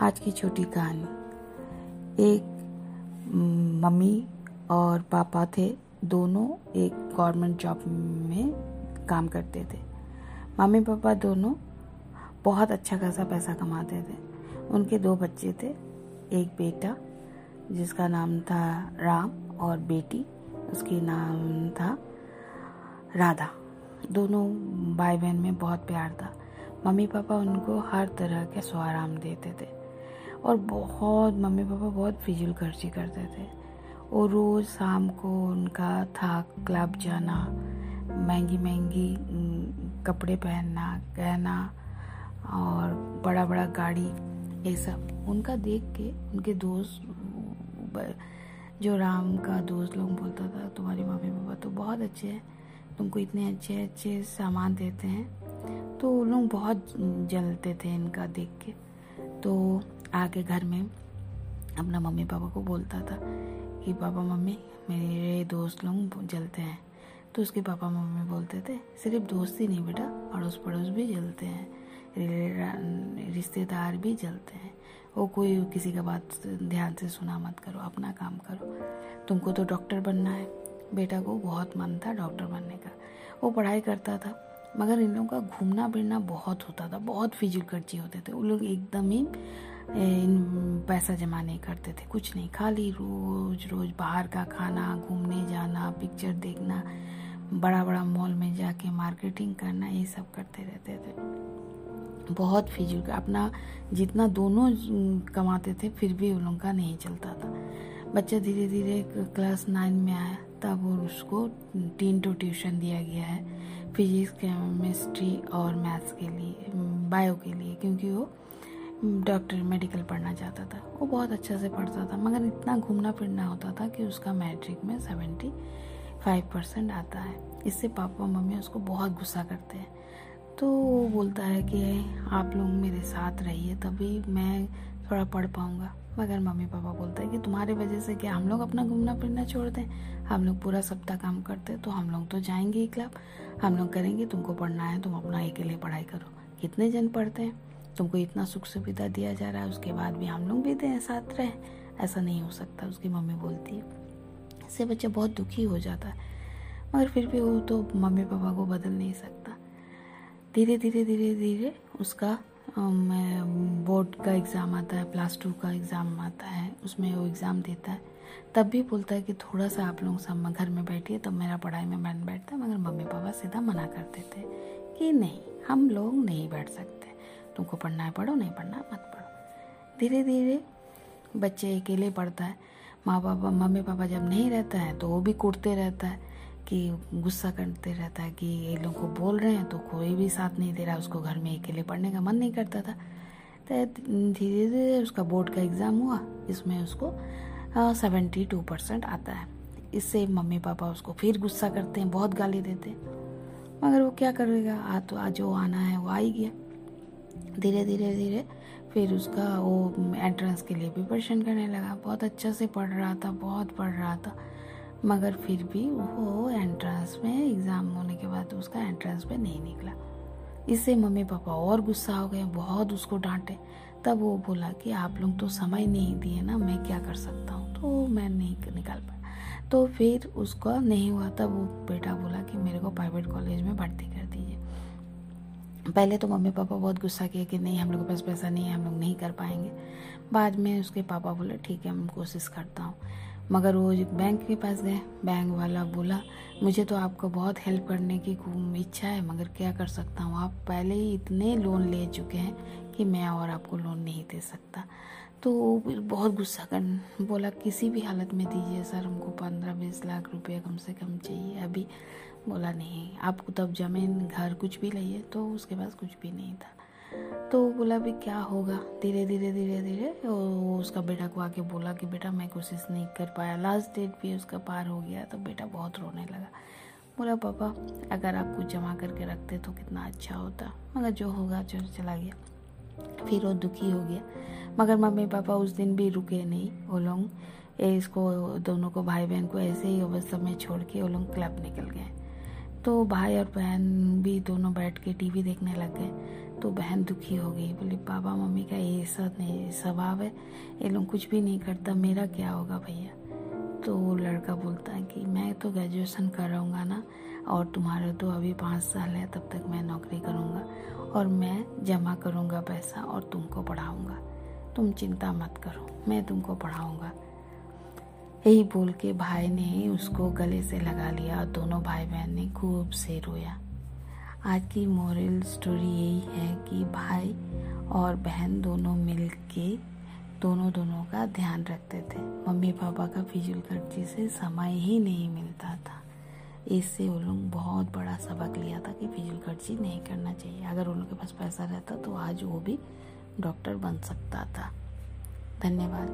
आज की छोटी कहानी। एक मम्मी और पापा थे, दोनों एक गवर्नमेंट जॉब में काम करते थे। मम्मी पापा दोनों बहुत अच्छा खासा पैसा कमाते थे। उनके दो बच्चे थे, एक बेटा, जिसका नाम था राम, और बेटी, उसकी नाम था राधा। दोनों भाई बहन में बहुत प्यार था। मम्मी पापा उनको हर तरह के स्वाराम देते थे। और बहुत मम्मी पापा बहुत फिजूल खर्ची करते थे। और रोज़ शाम को उनका था क्लब जाना, महँगी महँगी कपड़े पहनना, गहना और बड़ा बड़ा गाड़ी, ये सब। उनका देख के उनके दोस्त जो राम का दोस्त लोग बोलता था, तुम्हारी मम्मी पापा तो बहुत अच्छे हैं। तुमको इतने अच्छे अच्छे सामान देते हैं। तो लोग बहुत जलते थे इनका देख के। तो आके घर में अपना मम्मी पापा को बोलता था कि, पापा, मम्मी, मेरे दोस्त लोग जलते हैं। तो उसके पापा मम्मी बोलते थे, सिर्फ़ दोस्त ही नहीं बेटा अड़ोस पड़ोस भी जलते हैं रिश्तेदार भी जलते हैं। वो कोई किसी का बात ध्यान से सुना मत करो, अपना काम करो। तुमको तो डॉक्टर बनना है। बेटा को बहुत मन था डॉक्टर बनने का। वो पढ़ाई करता था, मगर इन लोगों का घूमना फिरना बहुत होता था, बहुत फिजूल खर्ची होते थे। वो लोग एकदम ही पैसा जमा नहीं करते थे। कुछ नहीं। खाली रोज रोज बाहर का खाना, घूमने जाना पिक्चर देखना बड़ा बड़ा मॉल में जाके मार्केटिंग करना, ये सब करते रहते थे। बहुत फिजूल अपना जितना दोनों कमाते थे, फिर भी उन का नहीं चलता था। बच्चा धीरे धीरे क्लास नाइन में आया, तब उसको तीन टू ट्यूशन दिया गया है फिजिक्स केमिस्ट्री और मैथ्स के लिए बायो के लिए, क्योंकि वो डॉक्टर मेडिकल पढ़ना चाहता था। वो बहुत अच्छा से पढ़ता था, मगर इतना घूमना फिरना होता था कि उसका मैट्रिक में सेवेंटी फाइव परसेंट आता है। इससे पापा मम्मी उसको बहुत गुस्सा करते हैं। तो वो बोलता है कि आप लोग मेरे साथ रहिए, तभी मैं थोड़ा पढ़ पाऊँगा। मगर मम्मी पापा बोलते हैं कि तुम्हारी वजह से क्या हम लोग अपना घूमना फिरना छोड़ दें? हम लोग पूरा सप्ताह काम करते तो हम लोग तो जाएँगे ही क्लब। हम लोग करेंगे, तुमको पढ़ना है, तुम अपना अकेले पढ़ाई करो। कितने जन पढ़ते हैं? तुमको इतना सुख सुविधा दिया जा रहा है, उसके बाद भी हम लोग भी दें, साथ रहे। ऐसा नहीं हो सकता, उसकी मम्मी बोलती है। इससे बच्चा बहुत दुखी हो जाता है, मगर फिर भी वो तो मम्मी पापा को बदल नहीं सकता। धीरे धीरे धीरे धीरे उसका बोर्ड का एग्ज़ाम आता है प्लस टू का एग्ज़ाम आता है, उसमें वो एग्ज़ाम देता है। तब भी बोलता है कि थोड़ा सा आप लोग सब घर में बैठिए, तब मेरा पढ़ाई में मन बैठता है, मगर मम्मी पापा सीधा मना करते थे कि नहीं, हम लोग नहीं बैठ सकते। तुमको पढ़ना है, पढ़ो, नहीं पढ़ना, मत पढ़ो। धीरे धीरे बच्चे अकेले पढ़ता है। माँ पापा मम्मी पापा जब नहीं रहता है तो वो भी कूटते रहता है कि गुस्सा करते रहता है कि ये लोग को बोल रहे हैं तो कोई भी साथ नहीं दे रहा, उसको घर में अकेले पढ़ने का मन नहीं करता था। तो धीरे धीरे उसका बोर्ड का एग्ज़ाम हुआ इसमें उसको सेवेंटी टू परसेंट आता है। इससे मम्मी पापा उसको फिर गुस्सा करते हैं, बहुत गाली देते हैं। मगर वो क्या करेगा? आ तो आज जो आना है, वो आ ही गया। धीरे धीरे धीरे फिर उसका वो एंट्रेंस के लिए प्रिपरेशन करने लगा। बहुत अच्छा से पढ़ रहा था, बहुत पढ़ रहा था। मगर फिर भी वो एंट्रेंस में एग्ज़ाम होने के बाद उसका एंट्रेंस पे नहीं निकला। इससे मम्मी पापा और गुस्सा हो गए, बहुत उसको डांटे। तब वो बोला कि आप लोग तो समय नहीं दिए ना, मैं क्या कर सकता हूँ? तो मैं नहीं निकाल पाया। तो फिर उसका नहीं हुआ, तब वो बेटा बोला कि मेरे को प्राइवेट कॉलेज में भर्ती कर दीजिए। पहले तो मम्मी पापा बहुत गुस्सा किया कि नहीं, हम लोग के पास पैसा नहीं है, हम लोग नहीं कर पाएँगे। बाद में उसके पापा बोले, ठीक है, मैं कोशिश करता हूँ। मगर वो बैंक के पास गए, बैंक वाला बोला, मुझे तो आपको बहुत हेल्प करने की इच्छा है, मगर क्या कर सकता हूँ? आप पहले ही इतने लोन ले चुके हैं कि मैं और आपको लोन नहीं दे सकता। तो बहुत गुस्सा कर, बोला, किसी भी हालत में दीजिए सर, हमको पंद्रह बीस लाख रुपए कम से कम चाहिए। अभी बोला, नहीं, आपको तब ज़मीन, घर कुछ भी लाइए तो उसके पास कुछ भी नहीं था। तो बोला भी क्या होगा? धीरे धीरे धीरे धीरे उसका बेटा को आके बोला कि, बेटा, मैं कोशिश नहीं कर पाया। लास्ट डेट भी उसका पार हो गया तो बेटा बहुत रोने लगा। बोला, पापा, अगर आप कुछ जमा करके रखते तो कितना अच्छा होता। मगर जो होगा जो चला गया। फिर वो दुखी हो गया। मगर मम्मी पापा उस दिन भी रुके नहीं वो लोग इसको, दोनों को भाई बहन को ऐसे ही अवस्था में छोड़ के वो लोग क्लब निकल गए। तो भाई और बहन भी दोनों बैठ के टीवी देखने लग गए। तो बहन दुखी हो गई, बोली, पापा, मम्मी का ये सब नहीं, स्वभाव है। ये लोग कुछ भी नहीं करता, मेरा क्या होगा भैया? तो वो लड़का बोलता है कि, मैं तो ग्रेजुएशन कराऊँगा ना, और तुम्हारा तो अभी पाँच साल है, तब तक मैं नौकरी करूँगा, और मैं जमा करूँगा पैसा, और तुमको पढ़ाऊँगा। तुम चिंता मत करो, मैं तुमको पढ़ाऊँगा। यही बोल के भाई ने उसको गले से लगा लिया और दोनों भाई बहन ने खूब से रोया। आज की मोरल स्टोरी यही है कि भाई और बहन दोनों मिल के दोनों दोनों का ध्यान रखते थे। मम्मी पापा का फिजूल खर्ची से समय ही नहीं मिलता था। इससे वो लोग बहुत बड़ा सबक लिया था कि फिजूल खर्ची नहीं करना चाहिए। अगर उन लोग के पास पैसा रहता तो आज वो भी डॉक्टर बन सकता था। धन्यवाद।